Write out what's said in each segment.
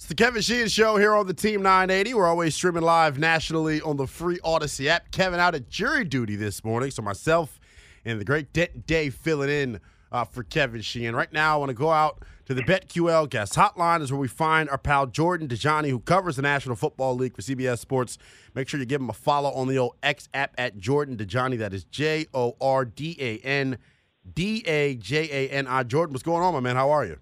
It's the Kevin Sheehan Show here on the Team 980. We're always streaming live nationally on the free Odyssey app. Kevin out at jury duty this morning, so myself and the great Denton Day filling in uh, for Kevin Sheehan. Right now, I want to go out to the BetQL guest hotline is where we find our pal Jordan Dajani, who covers the National Football League for CBS Sports. Make sure you give him a follow on the old X app at Jordan Dajani. That is J O R D A N D A J A N I. Jordan, what's going on, my man? How are you?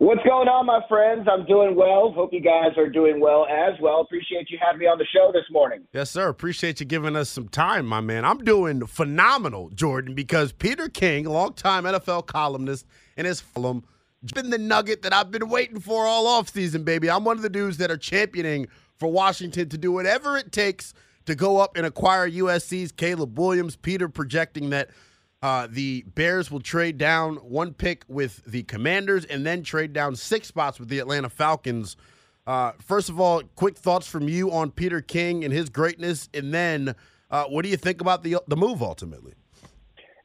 What's going on, my friends? I'm doing well. Hope you guys are doing well as well. Appreciate you having me on the show this morning. Yes, sir. Appreciate you giving us some time, my man. I'm doing phenomenal, Jordan, because Peter King, longtime NFL columnist, in his column, been the nugget that I've been waiting for all offseason, baby. I'm one of the dudes that are championing for Washington to do whatever it takes to go up and acquire USC's Caleb Williams. Peter projecting that – uh, the Bears will trade down one pick with the Commanders and then trade down six spots with the Atlanta Falcons. Uh, first of all, quick thoughts from you on Peter King and his greatness, and then uh, what do you think about the the move ultimately?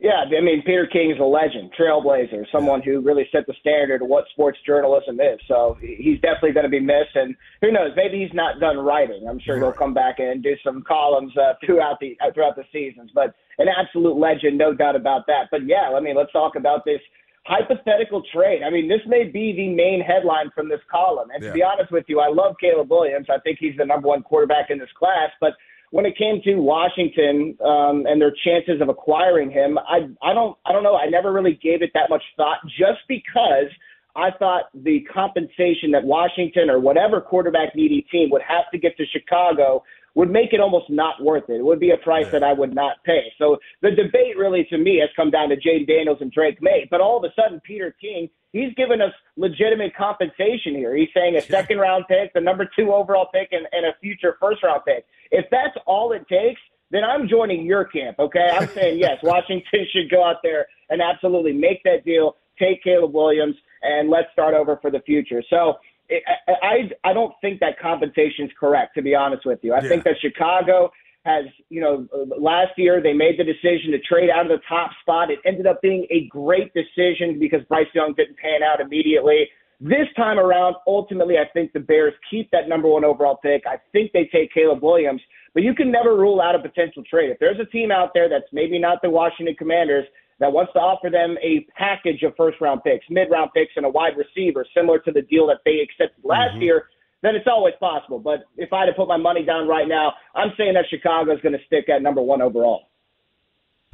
Yeah, I mean, Peter King is a legend, trailblazer, someone who really set the standard of what sports journalism is. So he's definitely going to be missed. And who knows, maybe he's not done writing. I'm sure he'll come back and do some columns uh, throughout the uh, throughout the seasons. But an absolute legend, no doubt about that. But yeah, I mean, let's talk about this hypothetical trade. I mean, this may be the main headline from this column. And yeah. to be honest with you, I love Caleb Williams. I think he's the number one quarterback in this class. But when it came to Washington um, and their chances of acquiring him, I I don't I don't know. I never really gave it that much thought, just because I thought the compensation that Washington or whatever quarterback needy team would have to get to Chicago would make it almost not worth it. It would be a price that I would not pay. So the debate really to me has come down to Jayden Daniels and Drake Maye. But all of a sudden, Peter King he's given us legitimate compensation here. He's saying a second round pick, the number two overall pick, and, and a future first round pick. If that's all it takes, then I'm joining your camp. Okay, I'm saying yes. Washington should go out there and absolutely make that deal, take Caleb Williams, and let's start over for the future. So. I, I don't think that compensation is correct, to be honest with you. I yeah. think that Chicago has, you know, last year they made the decision to trade out of the top spot. It ended up being a great decision because Bryce Young didn't pan out immediately. This time around, ultimately, I think the Bears keep that number one overall pick. I think they take Caleb Williams, but you can never rule out a potential trade. If there's a team out there that's maybe not the Washington Commanders that wants to offer them a package of first round picks, mid round picks, and a wide receiver, similar to the deal that they accepted last mm-hmm. year, then it's always possible. But if I had to put my money down right now, I'm saying that Chicago is going to stick at number one overall.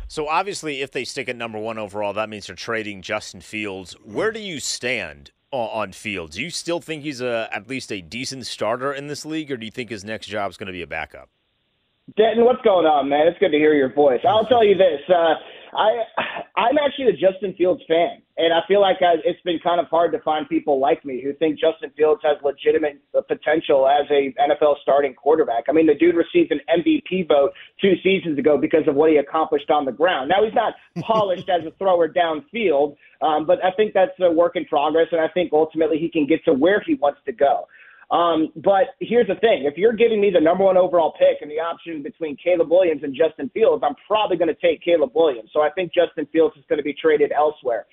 So obviously, if they stick at number one overall, that means they're trading Justin Fields. Where do you stand on Fields? Do you still think he's a at least a decent starter in this league, or do you think his next job is going to be a backup? Denton, what's going on, man? It's good to hear your voice. I'll tell you this. Uh, I I'm actually a Justin Fields fan, and I feel like I, it's been kind of hard to find people like me who think Justin Fields has legitimate uh, potential as a NFL starting quarterback. I mean, the dude received an MVP vote two seasons ago because of what he accomplished on the ground. Now he's not polished as a thrower downfield, um, but I think that's a work in progress, and I think ultimately he can get to where he wants to go. Um, but here's the thing: if you're giving me the number one overall pick and the option between Caleb Williams and Justin Fields, I'm probably going to take Caleb Williams. So I think Justin Fields is going to be traded elsewhere.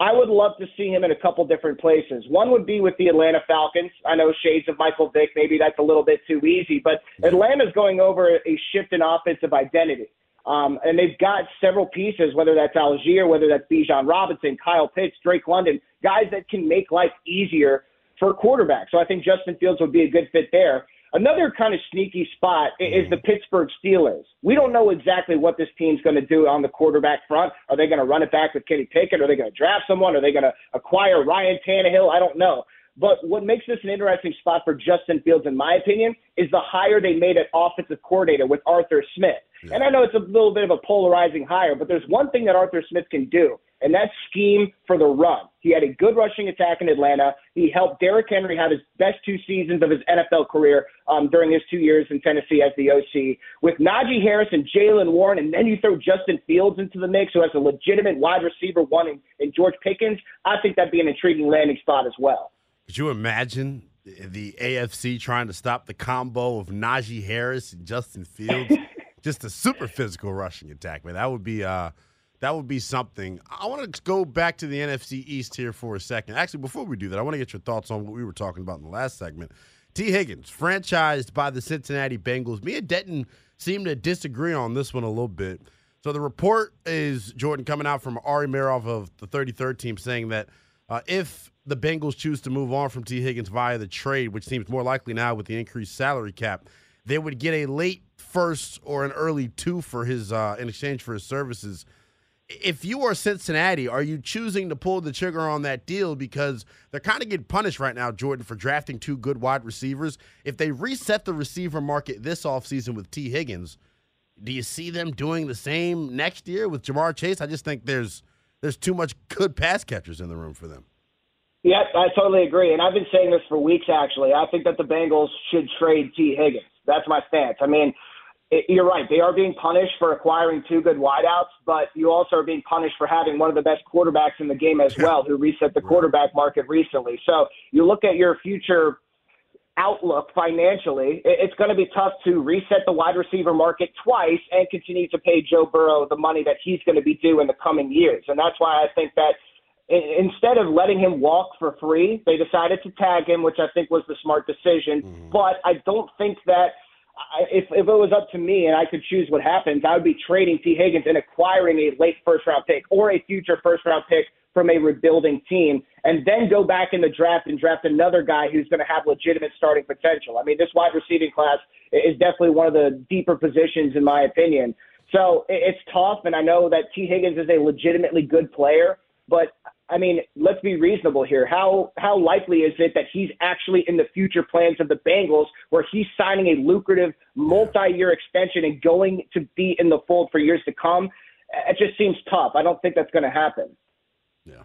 I would love to see him in a couple different places. One would be with the Atlanta Falcons. I know shades of Michael Vick. Maybe that's a little bit too easy, but Atlanta's going over a shift in offensive identity. Um, and they've got several pieces, whether that's Allgeier, whether that's Bijan Robinson, Kyle Pitts, Drake London, guys that can make life easier for quarterback. So I think Justin Fields would be a good fit there. Another kind of sneaky spot is mm-hmm. the Pittsburgh Steelers. We don't know exactly what this team's going to do on the quarterback front. Are they going to run it back with Kenny Pickett? Are they going to draft someone? Are they going to acquire Ryan Tannehill? I don't know. But what makes this an interesting spot for Justin Fields, in my opinion, is the hire they made at offensive coordinator with Arthur Smith. And I know it's a little bit of a polarizing hire, but there's one thing that Arthur Smith can do, and that's scheme for the run. He had a good rushing attack in Atlanta. He helped Derrick Henry have his best two seasons of his NFL career um, during his two years in Tennessee as the OC. With Najee Harris and Jaylen Warren, and then you throw Justin Fields into the mix, who has a legitimate wide receiver one in, in George Pickens, I think that'd be an intriguing landing spot as well. Could you imagine the AFC trying to stop the combo of Najee Harris and Justin Fields? Just a super physical rushing attack, man. That would be uh, that would be something. I want to go back to the NFC East here for a second. Actually, before we do that, I want to get your thoughts on what we were talking about in the last segment. Tee Higgins, franchised by the Cincinnati Bengals. Me and Denton seem to disagree on this one a little bit. So the report is Jordan coming out from Ari Meirov of the 33rd team saying that uh, if the Bengals choose to move on from Tee Higgins via the trade, which seems more likely now with the increased salary cap, they would get a late first or an early two for his uh, in exchange for his services. If you are Cincinnati, are you choosing to pull the trigger on that deal because they're kind of getting punished right now, Jordan, for drafting two good wide receivers? If they reset the receiver market this offseason with Tee Higgins, do you see them doing the same next year with Ja'Marr Chase? I just think there's there's too much good pass catchers in the room for them. Yep, I totally agree. And I've been saying this for weeks, actually. I think that the Bengals should trade Tee Higgins. That's my stance. I mean, it, you're right. They are being punished for acquiring two good wideouts, but you also are being punished for having one of the best quarterbacks in the game as well, who reset the quarterback market recently. So you look at your future outlook financially, it's going to be tough to reset the wide receiver market twice and continue to pay Joe Burrow the money that he's going to be due in the coming years. And that's why I think that instead of letting him walk for free, they decided to tag him, which I think was the smart decision. Mm-hmm. But I don't think that if if it was up to me and I could choose what happens, I would be trading Tee Higgins and acquiring a late first round pick or a future first round pick from a rebuilding team, and then go back in the draft and draft another guy who's going to have legitimate starting potential. I mean, this wide receiving class is definitely one of the deeper positions in my opinion. So it's tough, and I know that Tee Higgins is a legitimately good player, but I mean, let's be reasonable here. How how likely is it that he's actually in the future plans of the Bengals, where he's signing a lucrative multi-year extension and going to be in the fold for years to come? It just seems tough. I don't think that's going to happen. Yeah.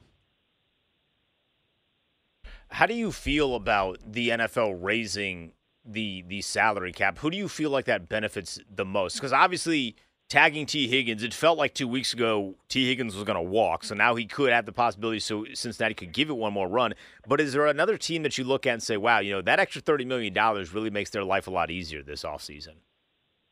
How do you feel about the NFL raising the the salary cap? Who do you feel like that benefits the most? Because obviously tagging Tee Higgins, it felt like two weeks ago Tee Higgins was going to walk. So now he could have the possibility so Cincinnati could give it one more run. But is there another team that you look at and say, wow, you know, that extra $30 million really makes their life a lot easier this offseason?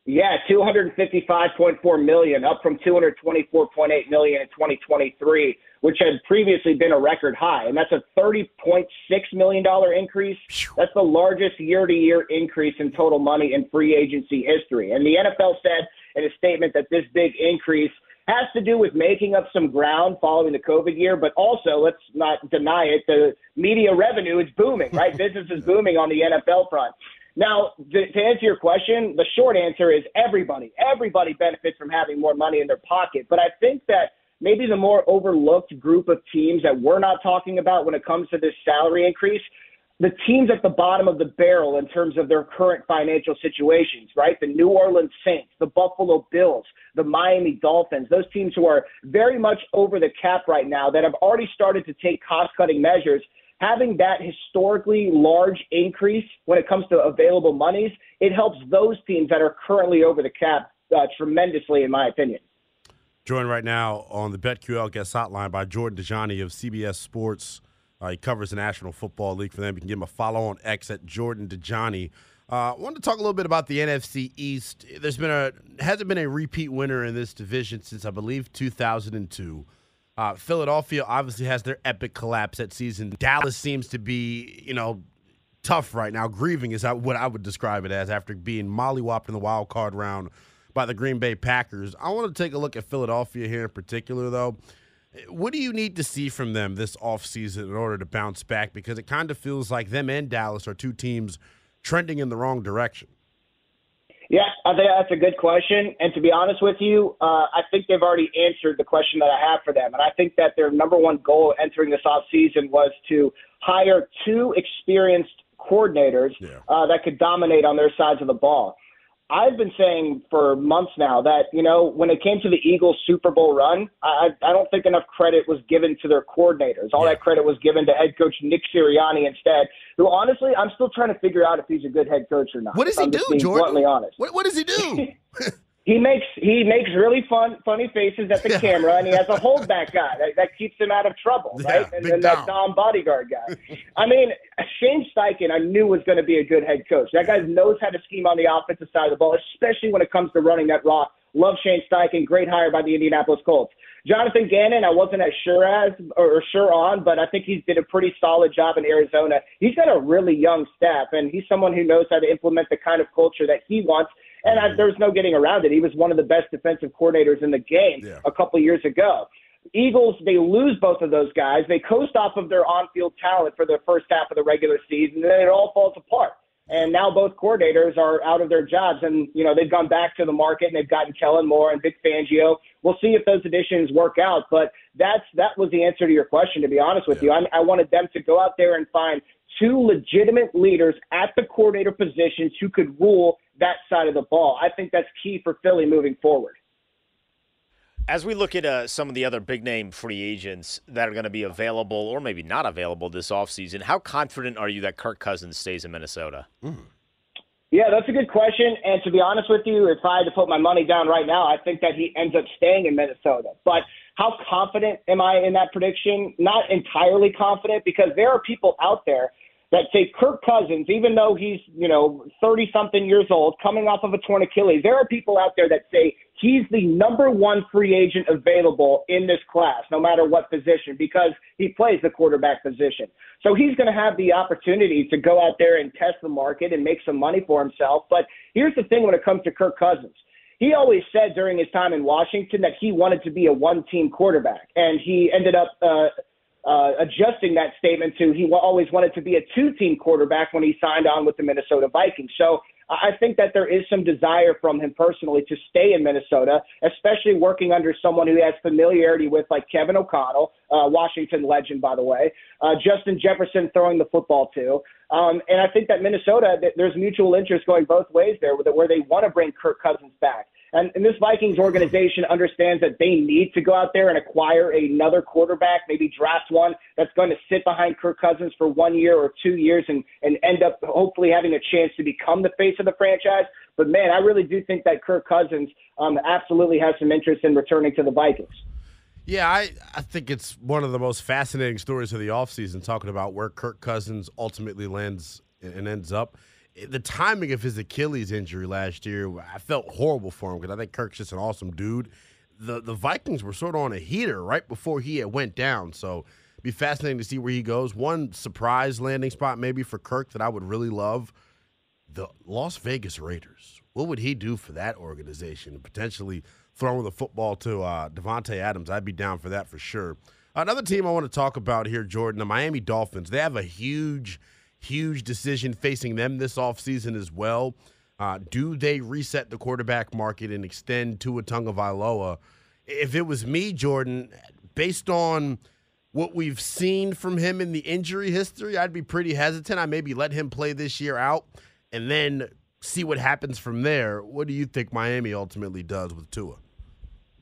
Yeah, 255.4 million, up from 224.8 million in 2023, which had previously been a record high, and that's a 30.6 million dollar increase. That's the largest year-to-year increase in total money in free agency history. And the NFL said in a statement that this big increase has to do with making up some ground following the COVID year, but also let's not deny it, the media revenue is booming, right? Business is booming on the NFL front. Now, to, to answer your question, the short answer is everybody. Everybody benefits from having more money in their pocket. But I think that maybe the more overlooked group of teams that we're not talking about when it comes to this salary increase the teams at the bottom of the barrel in terms of their current financial situations, right? The New Orleans Saints, the Buffalo Bills, the Miami Dolphins, those teams who are very much over the cap right now that have already started to take cost cutting measures. Having that historically large increase when it comes to available monies, it helps those teams that are currently over the cap uh, tremendously, in my opinion. Joined right now on the BetQL guest hotline by Jordan Dajani of CBS Sports. Uh, he covers the National Football League for them. You can give him a follow on X at Jordan Dajani. Uh, I wanted to talk a little bit about the NFC East. There's been a hasn't been a repeat winner in this division since I believe 2002. Uh, Philadelphia obviously has their epic collapse that season. Dallas seems to be, you know, tough right now. Grieving is what I would describe it as after being mollywopped in the wild card round by the Green Bay Packers. I want to take a look at Philadelphia here in particular, though. What do you need to see from them this offseason in order to bounce back? Because it kind of feels like them and Dallas are two teams trending in the wrong direction? Yeah, I think that's a good question. And to be honest with you, uh, I think they've already answered the question that I have for them. And I think that their number one goal entering this offseason was to hire two experienced coordinators Yeah. uh, that could dominate on their sides of the ball. I've been saying for months now that, you know, when it came to the Eagles Super Bowl run, I, I don't think enough credit was given to their coordinators. All Yeah. that credit was given to head coach Nick Sirianni instead, who honestly, I'm still trying to figure out if he's a good head coach or not. What does he I'm do, Jordan? Bluntly honest. What, what does he do? He makes he makes really fun funny faces at the Yeah. camera, and he has a holdback guy that, that keeps him out of trouble, Yeah, right? and then that Dom. Bodyguard guy. I mean, Shane Steichen, I knew was going to be a good head coach. That guy knows how to scheme on the offensive side of the ball, especially when it comes to running that rock. Love Shane Steichen, great hire by the Indianapolis Colts. Jonathan Gannon, I wasn't as sure as or sure on, but I think he's did a pretty solid job in Arizona. He's got a really young staff, and he's someone who knows how to implement the kind of culture that he wants. And I, there's no getting around it. He was one of the best defensive coordinators in the game Yeah. a couple years ago. Eagles, they lose both of those guys. They coast off of their on-field talent for the first half of the regular season, and then it all falls apart. And now both coordinators are out of their jobs, and you know they've gone back to the market and they've gotten Kellen Moore and Vic Fangio. We'll see if those additions work out, but that's that was the answer to your question. To be honest with you, I, I wanted them to go out there and find two legitimate leaders at the coordinator positions who could rule that side of the ball. I think that's key for Philly moving forward. As we look at uh, some of the other big name free agents that are going to be available or maybe not available this offseason, how confident are you that Kirk Cousins stays in Minnesota? Yeah, that's a good question. And to be honest with you, if I had to put my money down right now, I think that he ends up staying in Minnesota. But how confident am I in that prediction? Not entirely confident because there are people out there that say Kirk Cousins, even though he's, you know, 30 something years old, coming off of a torn Achilles, there are people out there that say he's the number one free agent available in this class, no matter what position, because he plays the quarterback position. So he's going to have the opportunity to go out there and test the market and make some money for himself. But here's the thing when it comes to Kirk Cousins. He always said during his time in Washington that he wanted to be a one team quarterback, and he ended up uh, uh, adjusting that statement to he wa- always wanted to be a two team quarterback when he signed on with the Minnesota Vikings. So I think that there is some desire from him personally to stay in Minnesota, especially working under someone who has familiarity with, like Kevin O'Connell, uh, Washington legend, by the way, uh, Justin Jefferson throwing the football too. Um, and I think that Minnesota, that there's mutual interest going both ways there, where they want to bring Kirk Cousins back. And, and this Vikings organization understands that they need to go out there and acquire another quarterback, maybe draft one that's going to sit behind Kirk Cousins for one year or two years and, and end up hopefully having a chance to become the face of the franchise. But man, I really do think that Kirk Cousins um, absolutely has some interest in returning to the Vikings. Yeah, I, I think it's one of the most fascinating stories of the offseason, talking about where Kirk Cousins ultimately lands and ends up. The timing of his Achilles injury last year, I felt horrible for him because I think Kirk's just an awesome dude. The the Vikings were sort of on a heater right before he went down, so be fascinating to see where he goes. One surprise landing spot maybe for Kirk that I would really love the Las Vegas Raiders. What would he do for that organization? Potentially throwing the football to uh, Davante Adams. I'd be down for that for sure. Another team I want to talk about here, Jordan, the Miami Dolphins. They have a huge, huge decision facing them this offseason as well. Uh, do they reset the quarterback market and extend Tua Tagovailoa? If it was me, Jordan, based on what we've seen from him in the injury history, I'd be pretty hesitant. I maybe let him play this year out and then see what happens from there. What do you think Miami ultimately does with Tua?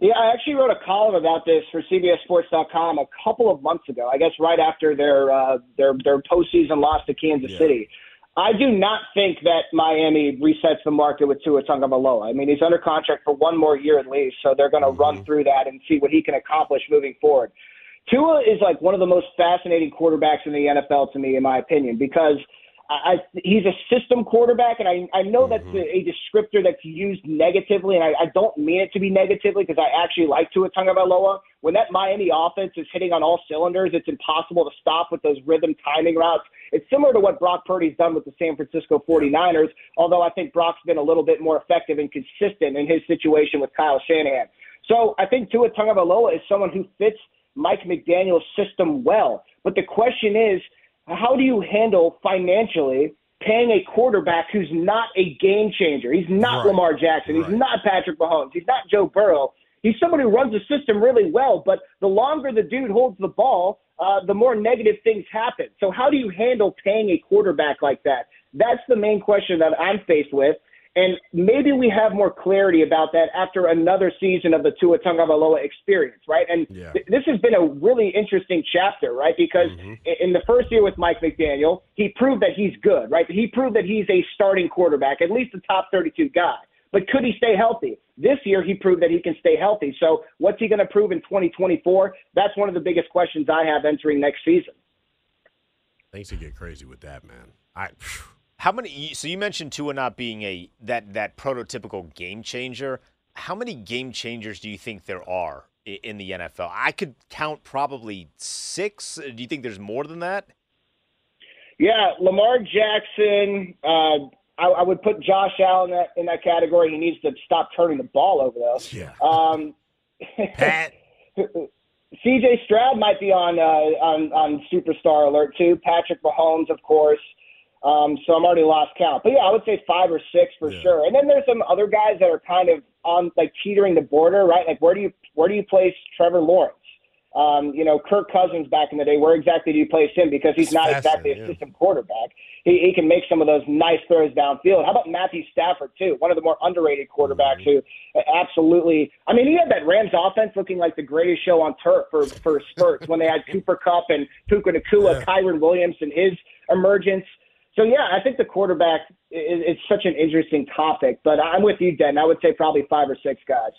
Yeah, I actually wrote a column about this for CBSSports.com a couple of months ago. I guess right after their uh, their their postseason loss to Kansas Yeah. City. I do not think that Miami resets the market with Tua Tagovailoa. I mean, he's under contract for one more year at least, so they're going to run through that and see what he can accomplish moving forward. Tua is like one of the most fascinating quarterbacks in the NFL to me, in my opinion, because I, I, he's a system quarterback, and I, I know that's a, mm-hmm. a descriptor that's used negatively, and I, I don't mean it to be negatively because I actually like Tua Tagovailoa. When that Miami offense is hitting on all cylinders, it's impossible to stop with those rhythm timing routes. It's similar to what Brock Purdy's done with the San Francisco 49ers, although I think Brock's been a little bit more effective and consistent in his situation with Kyle Shanahan. So I think Tua Tagovailoa is someone who fits Mike McDaniel's system well. But the question is, how do you handle financially paying a quarterback who's not a game changer. He's not Right. Lamar Jackson. He's not Patrick Mahomes. He's not Joe Burrow. He's someone who runs the system really well, but the longer the dude holds the ball, uh, the more negative things happen. So how do you handle paying a quarterback like that? That's the main question that I'm faced with. And maybe we have more clarity about that after another season of the Tua Tagovailoa experience, right? And Yeah. th- this has been a really interesting chapter, right? Because mm-hmm. i- in the first year with Mike McDaniel, he proved that he's good, right? He proved that he's a starting quarterback, at least a top 32 guy. But could he stay healthy? This year, he proved that he can stay healthy. So, what's he going to prove in 2024? That's one of the biggest questions I have entering next season. Things could get crazy with that, man. I. How many? So you mentioned Tua not being a that that prototypical game changer. How many game changers do you think there are in the NFL? I could count probably six. Do you think there's more than that? Yeah, Lamar Jackson. Uh, I, I would put Josh Allen in that, in that category. He needs to stop turning the ball over, though. Yeah. Um, Pat. C.J. Stroud might be on uh, on on superstar alert too. Patrick Mahomes, of course. Um, so I'm already lost count, but yeah, I would say five or six for Yeah. sure. And then there's some other guys that are kind of on like teetering the border, right? Like where do you where do you place Trevor Lawrence? Um, you know, Kirk Cousins back in the day. Where exactly do you place him? Because he's It's not exactly a yeah. system quarterback. He, he can make some of those nice throws downfield. How about Matthew Stafford too? One of the more underrated quarterbacks who absolutely. I mean, he had that Rams offense looking like the greatest show on turf for for spurts when they had Cooper Kupp and Puka Nacua, Kyren Williams, and his emergence. So yeah, I think the quarterback is, is such an interesting topic. But I'm with you, Den. I would say probably five or six guys.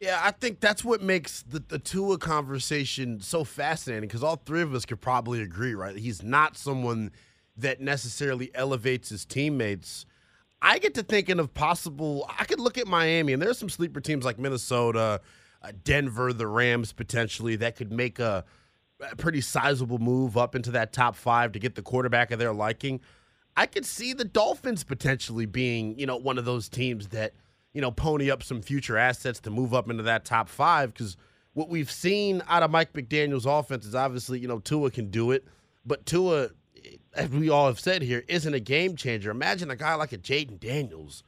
Yeah, I think that's what makes the, the Tua conversation so fascinating because all three of us could probably agree, right? He's not someone that necessarily elevates his teammates. I get to thinking of possible, I could look at Miami, and there's some sleeper teams like Minnesota, uh, Denver, the Rams potentially that could make a, a pretty sizable move up into that top five to get the quarterback of their liking. I could see the Dolphins potentially being, you know, one of those teams that, you know, pony up some future assets to move up into that top five. Because what we've seen out of Mike McDaniel's offense is obviously, you know, Tua can do it, but Tua, as we all have said here, isn't a game changer. Imagine a guy like a Jayden Daniels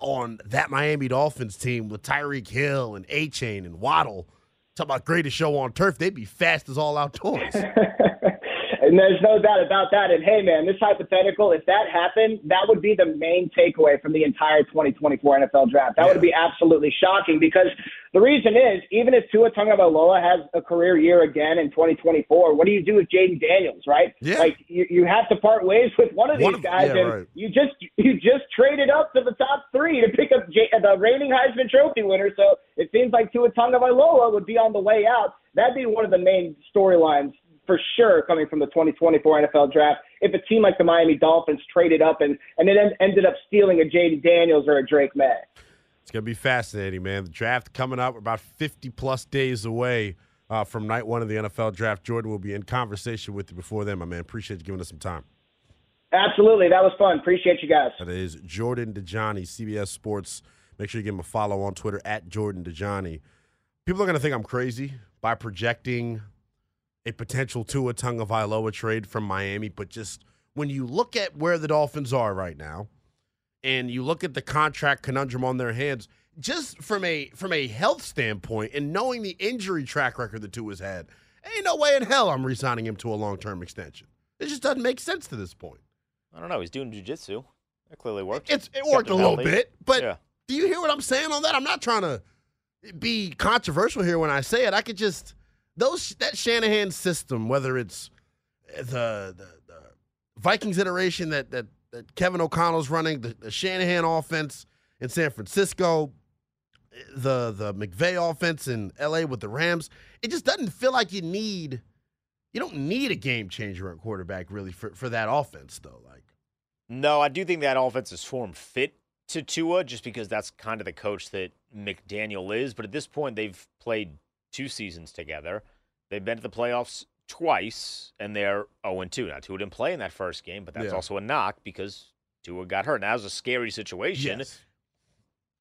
on that Miami Dolphins team with Tyreek Hill and Achane and Waddle. Talk about greatest show on turf. They'd be fast as all outdoors. And there's no doubt about that. And hey, man, this hypothetical, if that happened, that would be the main takeaway from the entire 2024 NFL draft. That would be absolutely shocking because the reason is, even if Tua Tagovailoa has a career year again in 2024, what do you do with Jayden Daniels, right? Yeah. Like you, you have to part ways with one of One these of- guys, yeah, and right. you just you just traded up to the top three to pick up J- the reigning Heisman Trophy winner. So it seems like Tua Tagovailoa would be on the way out. That'd be one of the main storylines for sure coming from the 2024 NFL draft. If a team like the Miami Dolphins traded up and and it en- ended up stealing a Jayden Daniels or a Drake Maye. It's going to be fascinating, man. The draft coming up. About 50 plus days away uh, from night one of the NFL draft. Jordan will be in conversation with you before then, my man. Appreciate you giving us some time. Absolutely, that was fun. Appreciate you guys. That is Jordan Dajani, CBS Sports. Make sure you give him a follow on Twitter at Jordan Dajani. People are going to think I'm crazy by projecting a potential Tua Tagovailoa trade from Miami, but just when you look at where the Dolphins are right now, and you look at the contract conundrum on their hands, just from a from a health standpoint, and knowing the injury track record that Tua's had, ain't no way in hell I'm re-signing him to a long term extension. It just doesn't make sense to this point. I don't know. He's doing jujitsu. That clearly worked. It's it worked a little healthy. bit, but Yeah. do you hear what I'm saying on that? I'm not trying to be controversial here when I say it. I could just those that Shanahan system, whether it's the the, the Vikings iteration that that that Kevin O'Connell's running, the, the Shanahan offense in San Francisco, the the McVay offense in LA with the Rams, it just doesn't feel like you need you don't need a game changer at quarterback really for, for that offense though. Like No, I do think that offensive form fit to Tua just because that's kind of the coach that McDaniel is. But at this point, they've played two seasons together. They've been to the playoffs twice, and they're 0 2. Now, Tua didn't play in that first game, but that's Yeah. also a knock because Tua got hurt. Now, it was a scary situation, yes.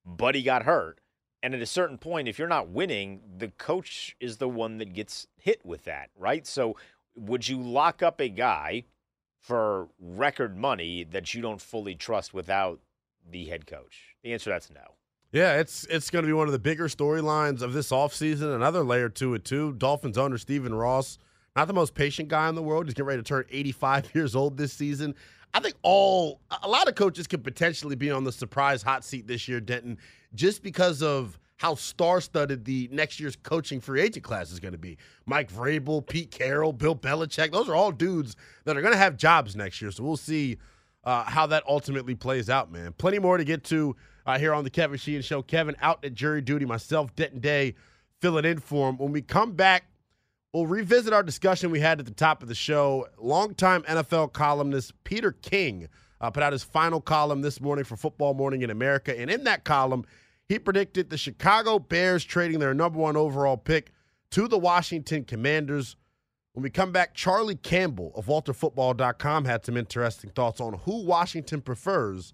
but he got hurt. And at a certain point, if you're not winning, the coach is the one that gets hit with that, right? So, would you lock up a guy for record money that you don't fully trust without the head coach? The answer to that's no. Yeah, it's it's going to be one of the bigger storylines of this offseason. Another layer to it, too. Dolphins owner Stephen Ross, not the most patient guy in the world. He's getting ready to turn 85 years old this season. I think all a lot of coaches could potentially be on the surprise hot seat this year, Denton, just because of how star-studded the next year's coaching free agent class is going to be. Mike Vrabel, Pete Carroll, Bill Belichick, those are all dudes that are going to have jobs next year. So we'll see uh, how that ultimately plays out, man. Plenty more to get to uh, here on the Kevin Sheehan Show. Kevin out at jury duty, myself, Denton Day, filling in for him. When we come back, we'll revisit our discussion we had at the top of the show. Longtime NFL columnist Peter King uh, put out his final column this morning for Football Morning in America. And in that column, he predicted the Chicago Bears trading their number one overall pick to the Washington Commanders. When we come back, Charlie Campbell of WalterFootball.com had some interesting thoughts on who Washington prefers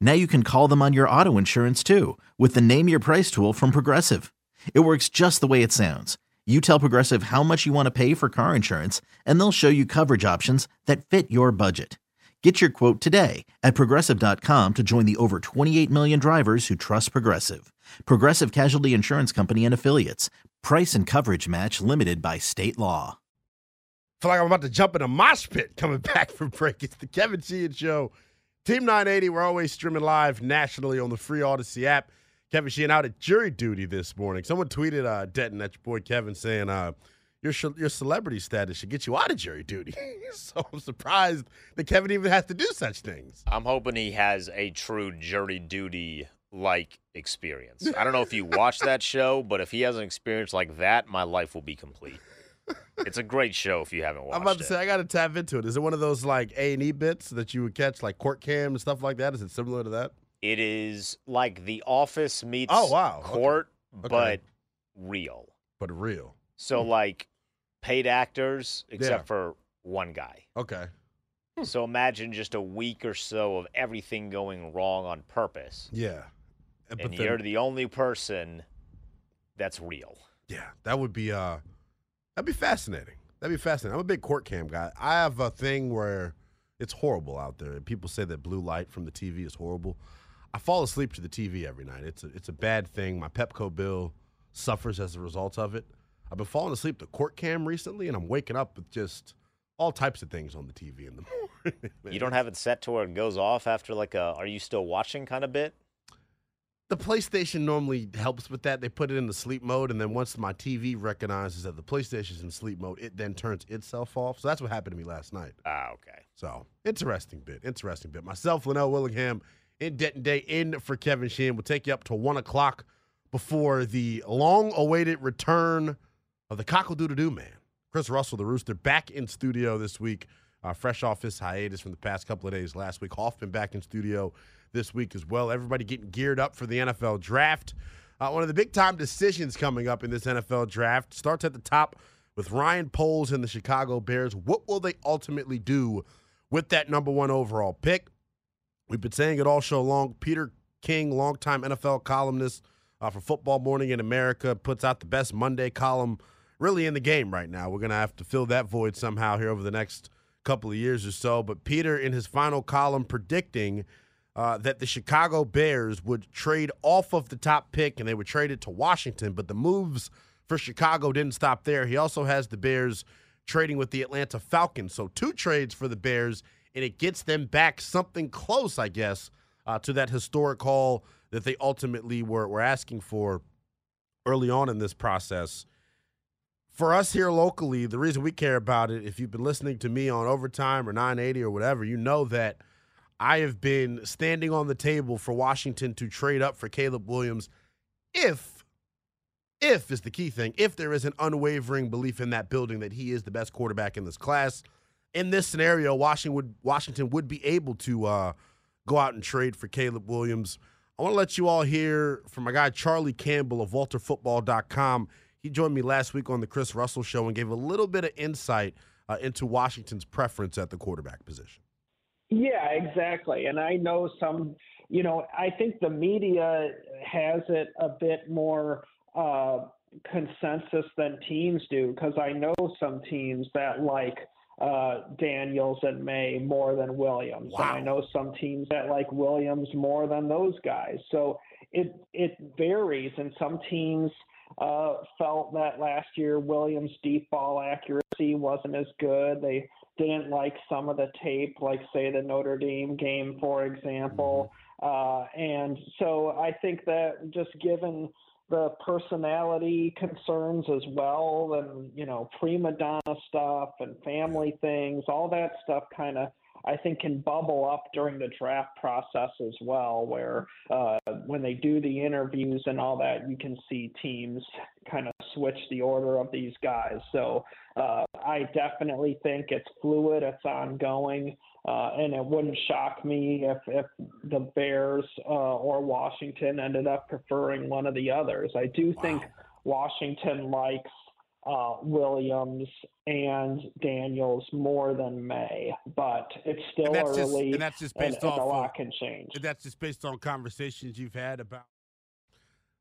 Now you can call them on your auto insurance too with the Name Your Price tool from Progressive. It works just the way it sounds. You tell Progressive how much you want to pay for car insurance, and they'll show you coverage options that fit your budget. Get your quote today at progressive.com to join the over 28 million drivers who trust Progressive. Progressive Casualty Insurance Company and Affiliates. Price and coverage match limited by state law. I feel like I'm about to jump in a mosh pit coming back from break. It's the Kevin Sheehan Show. Team 980, we're always streaming live nationally on the free Odyssey app. Kevin Sheehan out at jury duty this morning. Someone tweeted uh, Denton at your boy Kevin saying, uh, your, sh- your celebrity status should get you out of jury duty. so I'm surprised that Kevin even has to do such things. I'm hoping he has a true jury duty like experience. I don't know if you watch that show, but if he has an experience like that, my life will be complete. It's a great show if you haven't watched I'm about to it. say I got to tap into it. Is it one of those like A and E bits that you would catch like court cam and stuff like that? Is it similar to that? It is like The Office meets Oh, wow. Court, Okay. but real. But real. So like paid actors, except Yeah. for one guy. Okay. So imagine just a week or so of everything going wrong on purpose, Yeah. and but you're the only person that's real. Yeah, that would be uh that'd be fascinating. That'd be fascinating. I'm a big court cam guy. I have a thing where it's horrible out there. People say that blue light from the TV is horrible. I fall asleep to the TV every night. It's a it's a bad thing. My Pepco bill suffers as a result of it. I've been falling asleep to court cam recently, and I'm waking up with just all types of things on the TV in the morning. You don't have it set to where it goes off after like a "Are you still watching?" kind of bit. The PlayStation normally helps with that. They put it in the sleep mode, and then once my TV recognizes that the PlayStation's in sleep mode, it then turns itself off. So that's what happened to me last night. Ah, okay. So interesting bit, interesting bit. Myself, Lynnell Willingham, in Denton Day, in for Kevin Sheehan. We'll take you up to one o'clock before the long-awaited return of the cockle-doodle-doo man, Chris Russell, the Rooster, back in studio this week, uh, fresh off his hiatus from the past couple of days last week. Hoffman back in studio this week as well. Everybody getting geared up for the NFL draft. Uh, one of the big-time decisions coming up in this NFL draft starts at the top with Ryan Poles and the Chicago Bears. What will they ultimately do with that number one overall pick? We've been saying it all show long. Peter King, longtime NFL columnist uh, for Football Morning in America, puts out the best Monday column really in the game right now. We're going to have to fill that void somehow here over the next couple of years or so. But Peter, in his final column, predicting uh, that the Chicago Bears would trade off of the top pick and they would trade it to Washington. But the moves for Chicago didn't stop there. He also has the Bears trading with the Atlanta Falcons. So two trades for the Bears and it gets them back something close, I guess, uh, to that historic haul that they ultimately were, were asking for early on in this process. For us here locally, the reason we care about it, if you've been listening to me on Overtime or 980 or whatever, you know that I have been standing on the table for Washington to trade up for Caleb Williams if, if is the key thing, if there is an unwavering belief in that building that he is the best quarterback in this class. In this scenario, Washington would, Washington would be able to uh, go out and trade for Caleb Williams. I want to let you all hear from my guy Charlie Campbell of WalterFootball.com. He joined me last week on the Chris Russell Show and gave a little bit of insight uh, into Washington's preference at the quarterback position. Yeah, exactly. And I know some, you know, I think the media has it a bit more uh, consensus than teams do because I know some teams that like uh, Daniels and Maye more than Williams. Wow. And I know some teams that like Williams more than those guys. So it it varies, and some teams uh, felt that last year Williams' deep ball accuracy wasn't as good. They didn't like some of the tape, like say the Notre Dame game, for example. Mm-hmm. Uh, and so I think that just given the personality concerns as well and you know prima donna stuff and family things all that stuff kind of I think can bubble up during the draft process as well, where uh, when they do the interviews and all that, you can see teams kind of switch the order of these guys. So uh, I definitely think it's fluid, it's ongoing. Uh, and it wouldn't shock me if, if the Bears uh, or Washington ended up preferring one of the others. I do wow. think Washington likes uh, Williams and Daniels more than Maye, but it's still and early. Just, and that's just based and, off and a lot can change. That's just based on conversations you've had about.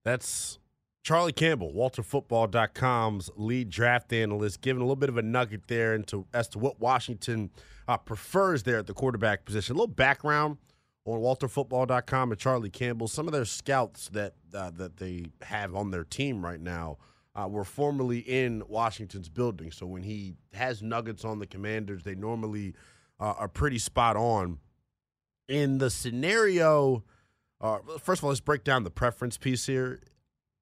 That's Charlie Campbell, WalterFootball.com's lead draft analyst, giving a little bit of a nugget there into as to what Washington uh, prefers there at the quarterback position. A little background on WalterFootball.com and Charlie Campbell. Some of their scouts that uh, that they have on their team right now uh, were formerly in Washington's building. So when he has nuggets on the Commanders, they normally uh, are pretty spot on. In the scenario, uh, first of all, let's break down the preference piece here.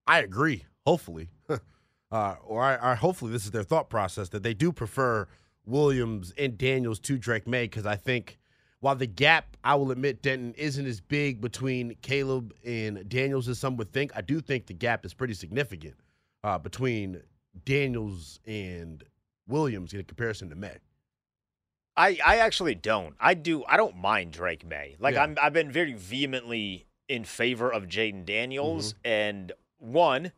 I agree, hopefully, uh, or I, I, hopefully this is their thought process that they do prefer Williams and Daniels to Drake Maye because I think while the gap, I will admit, Denton isn't as big between Caleb and Daniels as some would think. I do think the gap is pretty significant uh, between Daniels and Williams in comparison to Maye. I, I actually don't. I do. I don't mind Drake Maye. Like yeah. I'm, I've been very vehemently in favor of Jayden Daniels, mm-hmm. and one,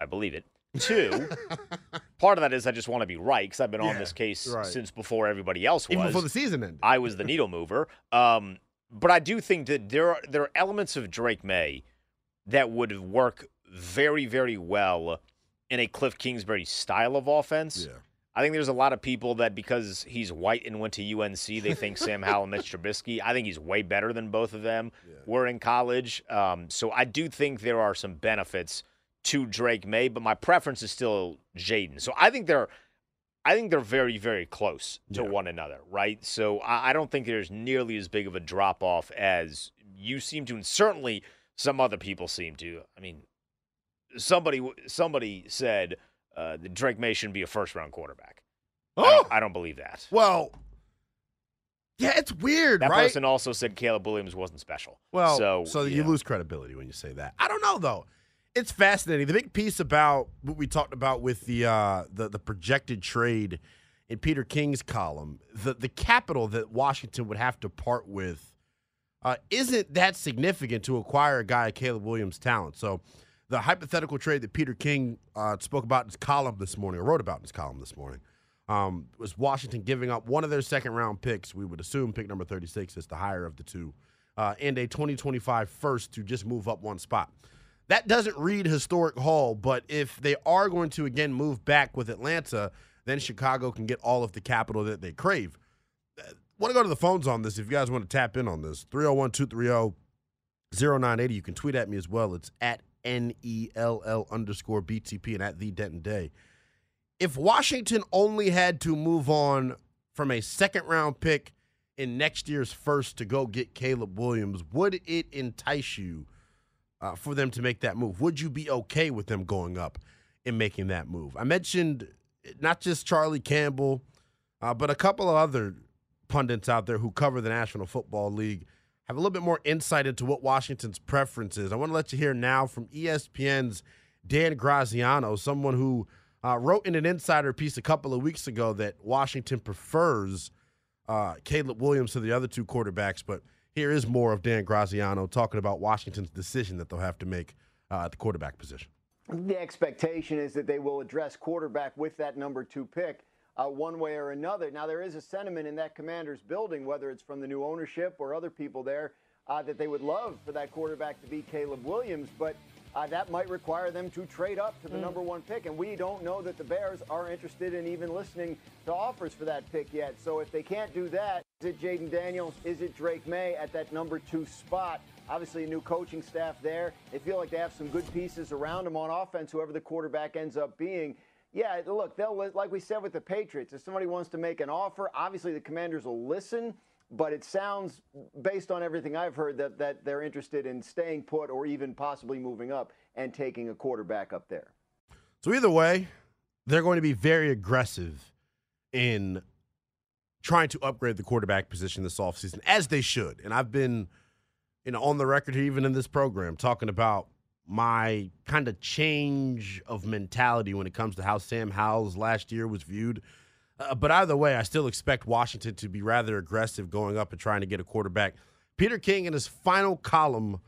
I believe it. Two, part of that is I just want to be right because I've been yeah, on this case right. since before everybody else was. Even before the season ended, I was the needle mover. Um, but I do think that there are there are elements of Drake Maye that would work very, very well in a Cliff Kingsbury style of offense. Yeah. I think there's a lot of people that because he's white and went to UNC, they think Sam Howell and Mitch Trubisky. I think he's way better than both of them yeah. were in college. Um, so I do think there are some benefits to Drake Maye, but my preference is still Jayden. So I think they're, I think they're very, very close to yeah. one another, right? So I, I don't think there's nearly as big of a drop off as you seem to, and certainly some other people seem to. I mean, somebody somebody said uh, that Drake Maye shouldn't be a first round quarterback. Oh, I don't, I don't, believe that. Well, yeah, it's weird. That right? person also said Caleb Williams wasn't special. Well, so so you, lose credibility when you say that. I don't know though. It's fascinating. The big piece about what we talked about with the uh, the, the projected trade in Peter King's column, the the capital that Washington would have to part with uh, isn't that significant to acquire a guy of Caleb Williams' talent. So the hypothetical trade that Peter King uh, spoke about in his column this morning, or wrote about in his column this morning, um, was Washington giving up one of their second round picks. We would assume pick number 36 is the higher of the two, uh, and a 2025 first to just move up one spot. That doesn't read historic haul, but if they are going to again move back with Atlanta, then Chicago can get all of the capital that they crave. Uh, want to go to the phones on this if you guys want to tap in on this 301 230 0980. You can tweet at me as well. It's at N E L L underscore BTP and at the Denton Day. If Washington only had to move on from a second round pick in next year's first to go get Caleb Williams, would it entice you uh, for them to make that move? Would you be okay with them going up and making that move? I mentioned not just Charlie Campbell, uh, but a couple of other pundits out there who cover the National Football League have a little bit more insight into what Washington's preference is. I want to let you hear now from ESPN's Dan Graziano, someone who uh, wrote in an insider piece a couple of weeks ago that Washington prefers uh, Caleb Williams to the other two quarterbacks. But here is more of Dan Graziano talking about Washington's decision that they'll have to make uh, at the quarterback position. The expectation is that they will address quarterback with that number two pick. Uh, one way or another. Now, there is a sentiment in that commander's building, whether it's from the new ownership or other people there, uh, that they would love for that quarterback to be Caleb Williams, but uh, that might require them to trade up to the mm. number one pick. And we don't know that the Bears are interested in even listening to offers for that pick yet. So if they can't do that, is it Jayden Daniels? Is it Drake Maye at that number two spot? Obviously, a new coaching staff there. They feel like they have some good pieces around them on offense, whoever the quarterback ends up being. Yeah, look, they'll like we said with the Patriots. If somebody wants to make an offer, obviously the Commanders will listen but it sounds, based on everything I've heard, that, that they're interested in staying put or even possibly moving up and taking a quarterback up there. So, either way, they're going to be very aggressive in trying to upgrade the quarterback position this offseason, as they should. And I've been, you know, on the record here, even in this program, talking about my kind of change of mentality when it comes to how Sam Howell's last year was viewed uh, but either way, I still expect Washington to be rather aggressive going up and trying to get a quarterback. Peter King, in his final column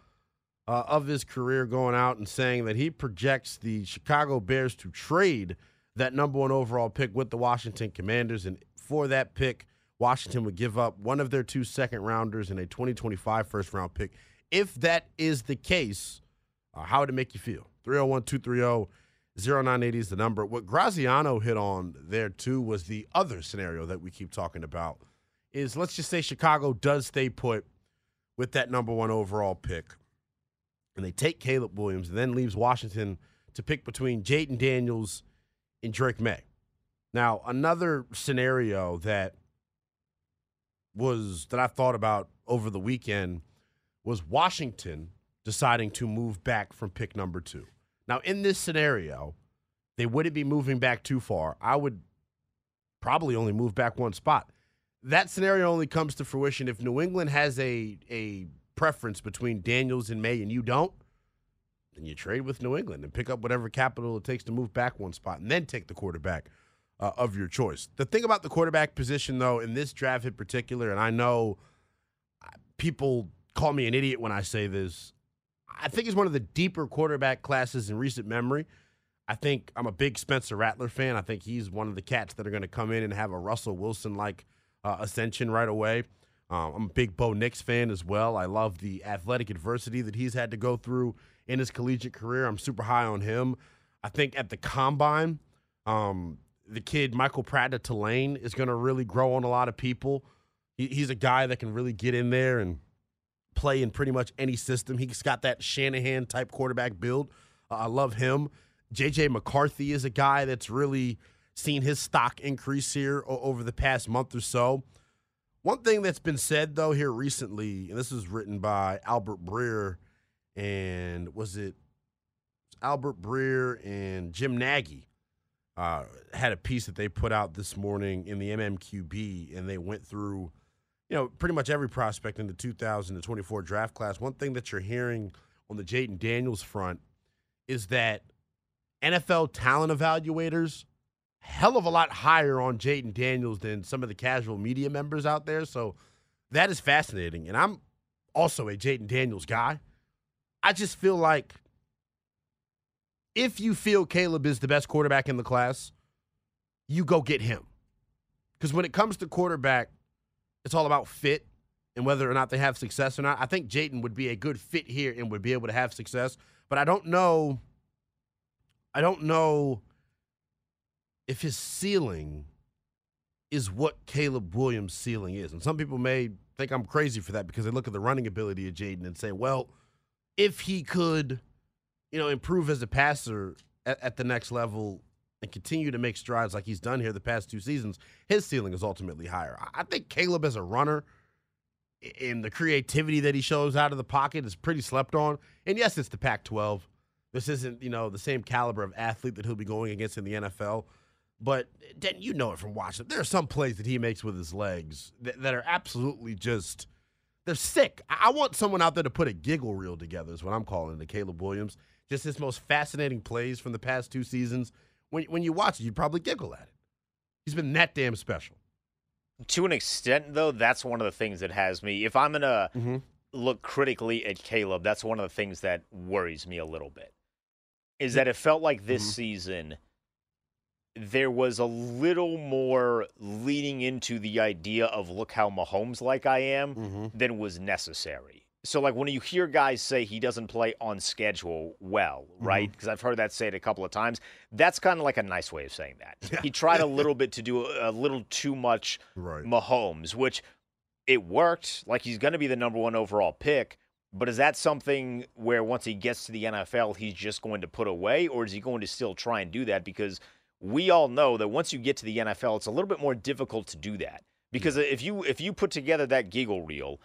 uh, of his career, going out and saying that he projects the Chicago Bears to trade that number one overall pick with the Washington Commanders. And for that pick, Washington would give up one of their two second rounders and a 2025 first round pick. If that is the case, uh, how would it make you feel? 301 230 0980 is the number. What Graziano hit on there too was the other scenario that we keep talking about is let's just say Chicago does stay put with that number one overall pick, and they take Caleb Williams, and then leaves Washington to pick between Jayden Daniels and Drake Maye. Now, another scenario that was that I thought about over the weekend was Washington deciding to move back from pick number two. Now, in this scenario, they wouldn't be moving back too far. I would probably only move back one spot. That scenario only comes to fruition if New England has a a preference between Daniels and Maye and you don't, then you trade with New England and pick up whatever capital it takes to move back one spot and then take the quarterback uh, of your choice. The thing about the quarterback position, though, in this draft in particular, and I know uh, people call me an idiot when I say this, I think he's one of the deeper quarterback classes in recent memory. I think I'm a big Spencer Rattler fan. I think he's one of the cats that are going to come in and have a Russell Wilson like uh, ascension right away. Um, I'm a big Bo Nix fan as well. I love the athletic adversity that he's had to go through in his collegiate career. I'm super high on him. I think at the combine, um, the kid Michael Pratt at Tulane is going to really grow on a lot of people. He, he's a guy that can really get in there and play in pretty much any system. He's got that Shanahan type quarterback build. Uh, I love him. JJ McCarthy is a guy that's really seen his stock increase here over the past month or so. One thing that's been said though here recently, and this was written by Albert Breer, and was it Albert Breer and Jim Nagy uh, had a piece that they put out this morning in the MMQB, and they went through you know, pretty much every prospect in the 2024 draft class. One thing that you're hearing on the Jayden Daniels front is that NFL talent evaluators hell of a lot higher on Jayden Daniels than some of the casual media members out there. So that is fascinating. And I'm also a Jayden Daniels guy. I just feel like if you feel Caleb is the best quarterback in the class, you go get him. Because when it comes to quarterback, it's all about fit and whether or not they have success or not. I think Jayden would be a good fit here and would be able to have success, but I don't know. I don't know if his ceiling is what Caleb Williams' ceiling is. And some people may think I'm crazy for that because they look at the running ability of Jayden and say, well, if he could, you know, improve as a passer at, at the next level, and continue to make strides like he's done here the past two seasons, his ceiling is ultimately higher. I think Caleb as a runner and the creativity that he shows out of the pocket is pretty slept on. And yes, it's the Pac 12. This isn't, you know, the same caliber of athlete that he'll be going against in the NFL. But Dan, you know it from watching. There are some plays that he makes with his legs that, that are absolutely just they're sick. I, I want someone out there to put a giggle reel together. Is what I'm calling it. Caleb Williams. Just his most fascinating plays from the past two seasons. When when you watch it, you'd probably giggle at it. He's been that damn special. To an extent, though, that's one of the things that has me. If I'm gonna Mm-hmm. look critically at Caleb, that's one of the things that worries me a little bit. Is that it felt like this Mhm. season there was a little more leaning into the idea of look how Mahomes like I am Mm-hmm. than was necessary. So like when you hear guys say he doesn't play on schedule well, right? Mm-hmm. Because I've heard that said a couple of times. That's kind of like a nice way of saying that. He tried a little bit to do a, a little too much Right. Mahomes, which it worked. Like he's going to be the number one overall pick. But is that something where once he gets to the NFL, he's just going to put away, or is he going to still try and do that? Because we all know that once you get to the NFL, it's a little bit more difficult to do that. Because if you if you put together that giggle reel,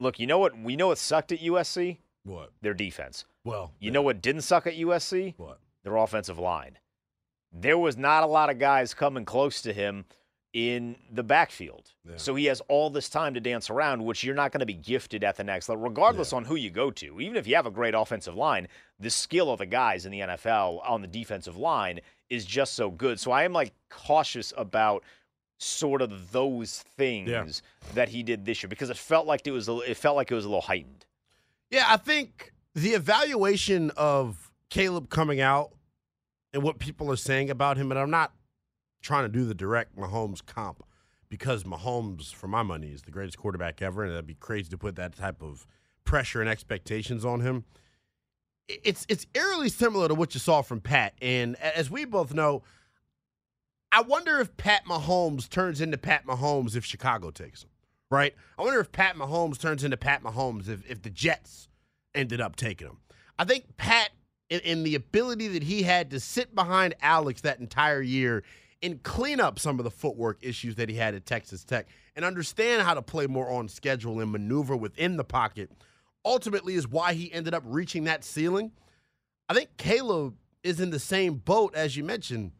look, you know what we know what sucked at USC? What? Their defense. Well, You know what didn't suck at USC? what? their offensive line. There was not a lot of guys coming close to him in the backfield. Yeah. So he has all this time to dance around, which you're not going to be gifted at the next level, regardless Yeah. on who you go to. Even if you have a great offensive line, the skill of the guys in the NFL on the defensive line is just so good. So I am like cautious about sort of those things that he did this year because it felt like it was a, it felt like it was a little heightened. Yeah, I think the evaluation of Caleb coming out and what people are saying about him, and I'm not trying to do the direct Mahomes comp because Mahomes, for my money, is the greatest quarterback ever, and it'd be crazy to put that type of pressure and expectations on him. It's it's eerily similar to what you saw from Pat, and as we both know, I wonder if Pat Mahomes turns into Pat Mahomes if Chicago takes him right? I wonder if Pat Mahomes turns into Pat Mahomes if, if the Jets ended up taking him. I think Pat, in, in the ability that he had to sit behind Alex that entire year and clean up some of the footwork issues that he had at Texas Tech and understand how to play more on schedule and maneuver within the pocket, ultimately is why he ended up reaching that ceiling. I think Caleb is in the same boat as you mentioned,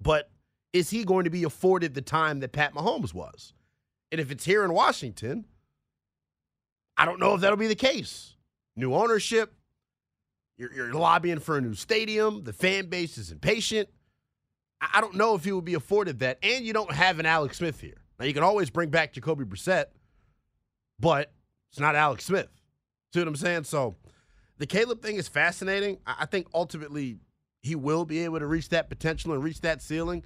but is he going to be afforded the time that Pat Mahomes was? And if it's here in Washington, I don't know if that'll be the case. New ownership, you're, you're lobbying for a new stadium, the fan base is impatient. I don't know if he will be afforded that. And you don't have an Alex Smith here. Now, you can always bring back Jacoby Brissett, but it's not Alex Smith. See what I'm saying? So the Caleb thing is fascinating. I think ultimately he will be able to reach that potential and reach that ceiling.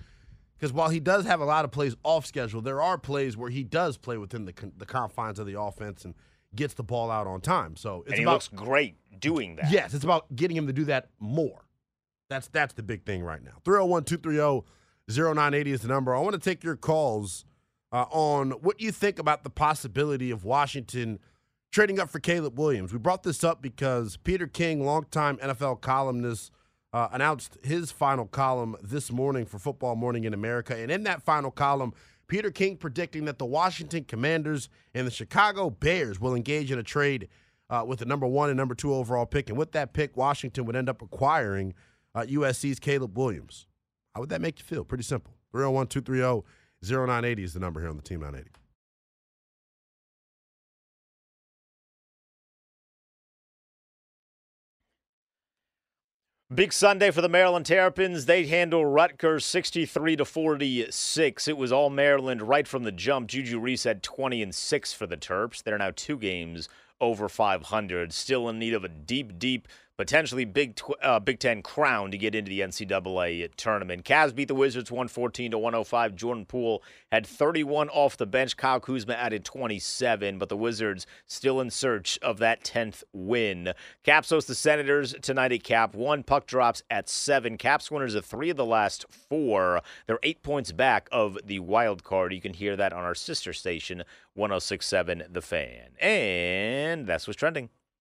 Because while he does have a lot of plays off schedule, there are plays where he does play within the the confines of the offense and gets the ball out on time. So it's and he about looks great doing that. yes, it's about getting him to do that more. That's that's the big thing right now. 301-230-0980 is the number. I want to take your calls uh, on what you think about the possibility of Washington trading up for Caleb Williams. We brought this up because Peter King, longtime NFL columnist, uh, announced his final column this morning for Football Morning in America. And in that final column, Peter King predicting that the Washington Commanders and the Chicago Bears will engage in a trade uh, with the number one and number two overall pick. And with that pick, Washington would end up acquiring uh, USC's Caleb Williams. How would that make you feel? Pretty simple. 301 230 0980 is the number here on the Team 980. Big Sunday for the Maryland Terrapins. They handle Rutgers 63 to 46. It was all Maryland right from the jump. Juju Reese had 20 and 6 for the Terps. They're now two games over 500. Still in need of a deep, deep, potentially Big tw- uh, Big Ten crown to get into the NCAA tournament. Cavs beat the Wizards 114 to 105. Jordan Poole had 31 off the bench. Kyle Kuzma added 27, but the Wizards still in search of that 10th win. Caps host the Senators tonight at Cap. One puck drops at seven. Caps winners of three of the last four. They're eight points back of the wild card. You can hear that on our sister station, 1067 The Fan. And that's what's trending.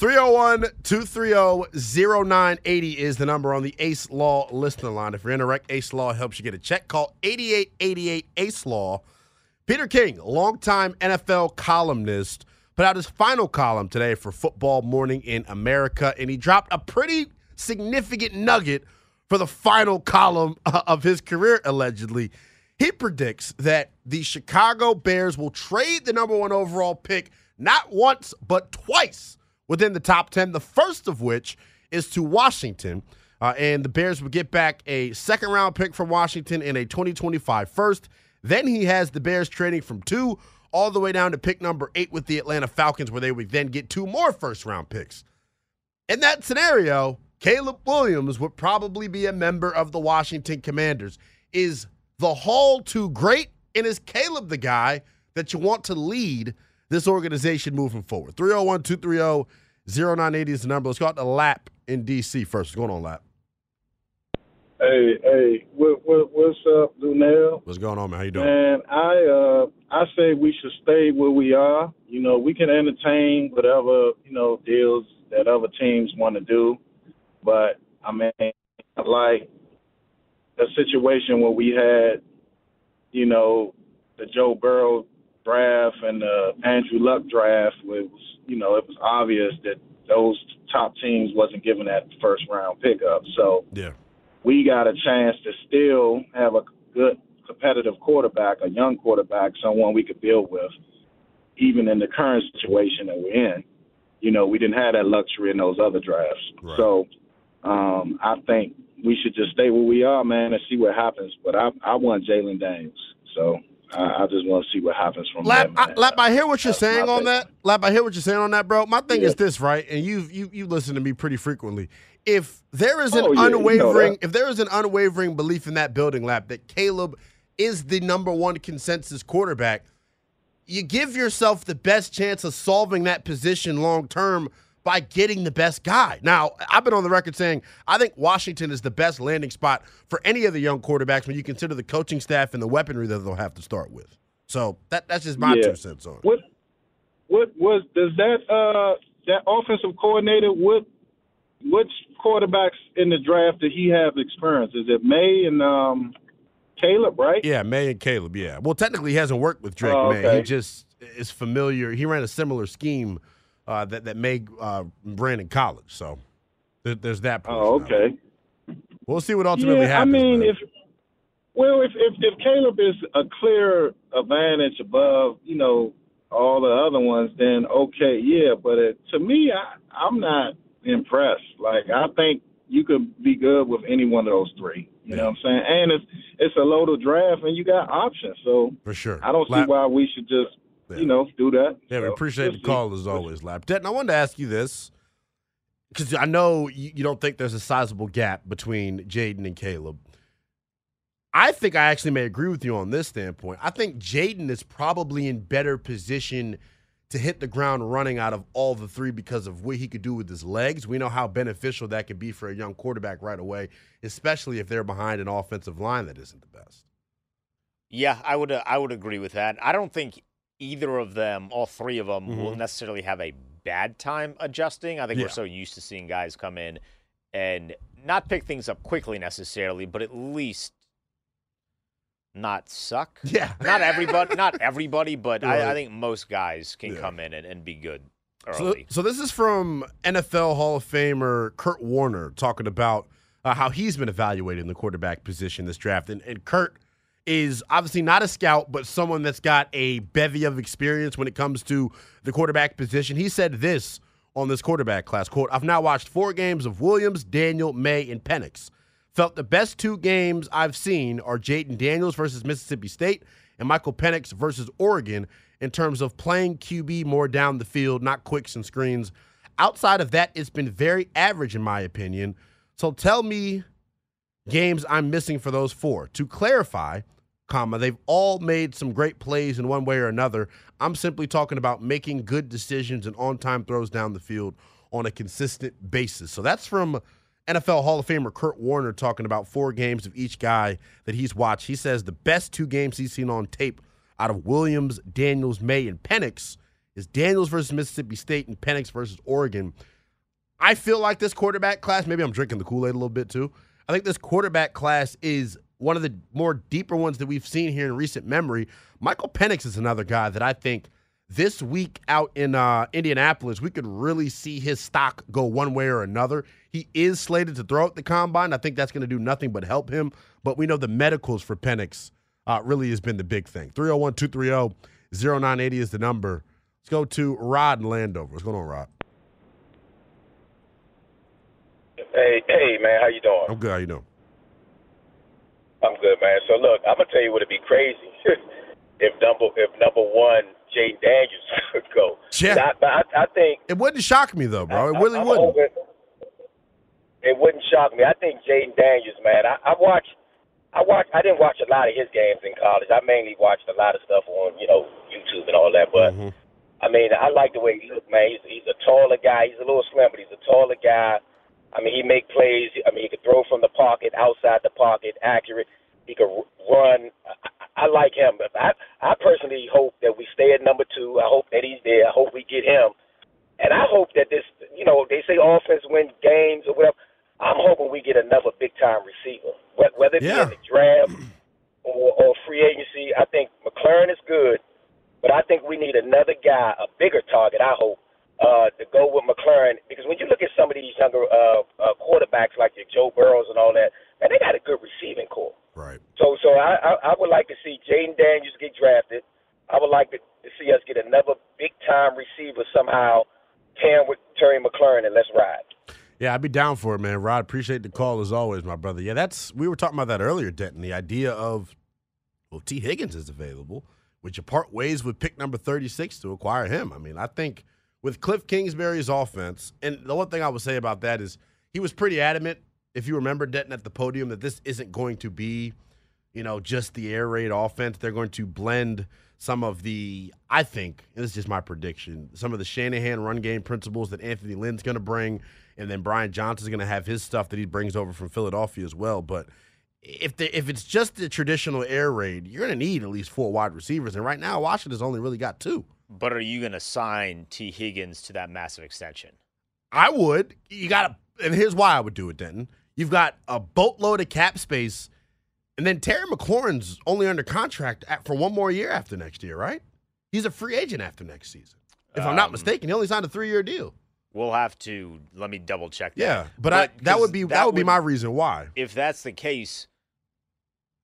Three zero one two three zero zero nine eighty is the number on the Ace Law listener line. If you're in a wreck, Ace Law helps you get a check. Call 8888 Ace Law. Peter King, longtime NFL columnist, put out his final column today for Football Morning in America, and he dropped a pretty significant nugget for the final column of his career, allegedly. He predicts that the Chicago Bears will trade the number one overall pick not once, but twice within the top 10, the first of which is to Washington. Uh, and the Bears would get back a second round pick from Washington in a 2025 first. Then he has the Bears trading from two all the way down to pick number eight with the Atlanta Falcons, where they would then get two more first round picks. In that scenario, Caleb Williams would probably be a member of the Washington Commanders. Is the haul too great? And is Caleb the guy that you want to lead this organization moving forward? 301 230 0980 is the number. Let's go out to Lap in D.C. first. What's going on, Lap? Hey, hey, what, what, what's up, Lynnell? What's going on, man? How you doing? Man, I uh, I say we should stay where we are. You know, we can entertain whatever you know deals that other teams want to do, but I mean, like a situation where we had, you know, the Joe Burrow draft and the Andrew Luck draft was, you know, it was obvious that those top teams wasn't giving that first round pickup. So yeah, we got a chance to still have a good competitive quarterback, a young quarterback, someone we could build with, even in the current situation that we're in. You know, we didn't have that luxury in those other drafts. Right. So um, I think we should just stay where we are, man, and see what happens. But I, I want Jalen Daniels. So I, I just want to see what happens from Lap, there. I, Lap, I hear what you're That's saying on that. Lap, I hear what you're saying on that, bro. My thing Yeah. is this, right? And you you you listen to me pretty frequently. If there is an Oh, yeah, you know unwavering, if there is an unwavering belief in that building, Lap, that Caleb is the number one consensus quarterback, you give yourself the best chance of solving that position long term by getting the best guy. Now, I've been on the record saying I think Washington is the best landing spot for any of the young quarterbacks when you consider the coaching staff and the weaponry that they'll have to start with. So that that's just my Yeah. two cents on it. What what was does that uh that offensive coordinator what which quarterbacks in the draft did he have experience? Is it Maye and um Caleb, right? Yeah, Maye and Caleb. Yeah. Well, technically, he hasn't worked with Drake Oh, Maye. He just is familiar. He ran a similar scheme uh, that that Maye uh, ran in college. So there, there's that. Oh, okay. We'll see what ultimately yeah, happens. I mean, if well, if, if if Caleb is a clear advantage above, you know, all the other ones, then okay, yeah. But it, to me, I, I'm not impressed. Like I think you could be good with any one of those three. You know what I'm saying? And it's it's a loaded draft, and you got options. So for sure, I don't see Lap- why we should just, you know, do that. Yeah, we So, appreciate we'll the call as always, Lap. Denton, I wanted to ask you this because I know you, you don't think there's a sizable gap between Jayden and Caleb. I think I actually may agree with you on this standpoint. I think Jayden is probably in better position to hit the ground running out of all the three because of what he could do with his legs. We know how beneficial that could be for a young quarterback right away, especially if they're behind an offensive line that isn't the best. Yeah, I would uh, I would agree with that. I don't think either of them, all three of them, will Mhm. necessarily have a bad time adjusting. I think Yeah. we're so used to seeing guys come in and not pick things up quickly necessarily, but at least not suck. Yeah. Not everybody, not everybody, but I, I think most guys can Yeah. come in and, and be good So, so this is from NFL Hall of Famer Kurt Warner talking about uh, how he's been evaluating the quarterback position this draft. And, and Kurt is obviously not a scout, but someone that's got a bevy of experience when it comes to the quarterback position. He said this on this quarterback class quote, I've now watched four games of Williams, Daniel, Maye, and Penix. Felt the best two games I've seen are Jayden Daniels versus Mississippi State and Michael Penix versus Oregon in terms of playing QB more down the field, not quicks and screens. Outside of that, it's been very average in my opinion. So tell me games I'm missing for those four. To clarify, comma, they've all made some great plays in one way or another. I'm simply talking about making good decisions and on-time throws down the field on a consistent basis. So that's from NFL Hall of Famer Kurt Warner talking about four games of each guy that he's watched. He says the best two games he's seen on tape out of Williams, Daniels, Maye, and Penix is Daniels versus Mississippi State and Penix versus Oregon. I feel like this quarterback class, maybe I'm drinking the Kool Aid a little bit too. I think this quarterback class is one of the more deeper ones that we've seen here in recent memory. Michael Penix is another guy that I think this week out in uh, Indianapolis, we could really see his stock go one way or another. He is slated to throw at the combine. I think that's going to do nothing but help him. But we know the medicals for Penix uh, really has been the big thing. 301 230 0980 is the number. Let's go to Rod Landover. What's going on, Rod? Hey, hey, man, how you doing? I'm good. How you doing? I'm good, man. So look, I'm gonna tell you what would be crazy if number if number one Jay Daniels would go. Yeah. I, I, I think it wouldn't shock me though, bro. It really I, wouldn't. Hoping, it wouldn't shock me. I think Jayden Daniels, man. I, I watched. I watched. I didn't watch a lot of his games in college. I mainly watched a lot of stuff on you know YouTube and all that. But mm-hmm. I mean, I like the way he looked, man. He's, he's a taller guy. He's a little slim, but he's a taller guy. I mean, he make plays. I mean, he could throw from the pocket, outside the pocket, accurate. He could run. I, I like him. I, I personally hope that we stay at number two. I hope that he's there. I hope we get him. And I hope that this, you know, they say offense wins games or whatever. I'm hoping we get another big time receiver, whether it yeah. be in the draft or, or free agency. I think McLaurin is good, but I think we need another guy, a bigger target. I hope uh, to go with McLaurin because when you look at some of these younger uh, uh, quarterbacks like your Joe Burrows and all that, man, they got a good receiving corps. Right. So, so I, I, I would like to see Jayden Daniels get drafted. I would like to, to see us get another big time receiver somehow, pairing with Terry McLaurin, and let's ride. Yeah, I'd be down for it, man. Rod, appreciate the call as always, my brother. Yeah, that's we were talking about that earlier, Denton. The idea of well, Tee Higgins is available. Would you part ways with pick number 36 to acquire him? I mean, I think with Cliff Kingsbury's offense, and the one thing I would say about that is he was pretty adamant, if you remember Denton at the podium, that this isn't going to be, you know, just the air raid offense. They're going to blend some of the, I think, and this is just my prediction, some of the Shanahan run game principles that Anthony Lynn's going to bring and then Brian Johnson's going to have his stuff that he brings over from Philadelphia as well. But if the, if it's just the traditional air raid, you're going to need at least four wide receivers, and right now Washington's only really got two. But are you going to sign Tee Higgins to that massive extension? I would. You got to, and here's why I would do it. Denton. you've got a boatload of cap space, and then Terry McLaurin's only under contract at, for one more year after next year, right? He's a free agent after next season, if um, I'm not Um, mistaken. He only signed a three year deal. We'll have to let me double check that. Yeah, but, I, that would be that, 'cause would be my reason why. If that's the case,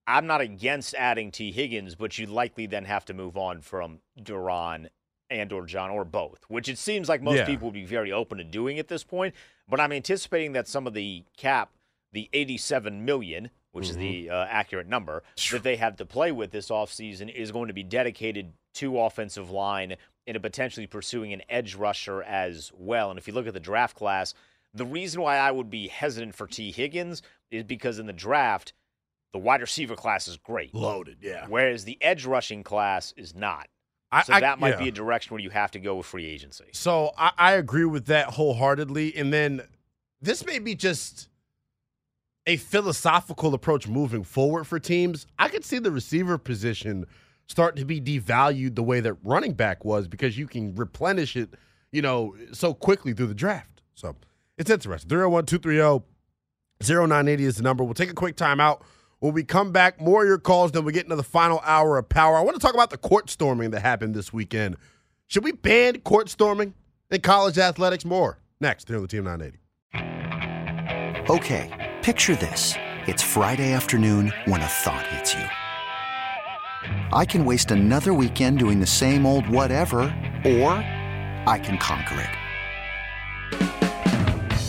I'm not against adding Tee Higgins, but you'd likely then have to move on from Duran and or John or both, which it seems like most Yeah. people would be very open to doing at this point. But I'm anticipating that some of the cap, the 87 million, which is the uh, accurate number that they have to play with this offseason, is going to be dedicated to offensive line and potentially pursuing an edge rusher as well. And if you look at the draft class, the reason why I would be hesitant for Tee Higgins is because in the draft, the wide receiver class is great. Loaded, yeah. Whereas the edge rushing class is not. I- so I- that might yeah. be a direction where you have to go with free agency. So I, I agree with that wholeheartedly. And then this may be just a philosophical approach moving forward for teams. I could see the receiver position start to be devalued the way that running back was because you can replenish it, you know, so quickly through the draft. So it's interesting. 301 230 0980 is the number. We'll take a quick timeout. When we come back, more of your calls, then we get into the final hour of power. I want to talk about the court storming that happened this weekend. Should we ban court storming in college athletics more? Next, here on the Team 980. Okay, picture this. It's Friday afternoon when a thought hits you. I can waste another weekend doing the same old whatever, or I can conquer it.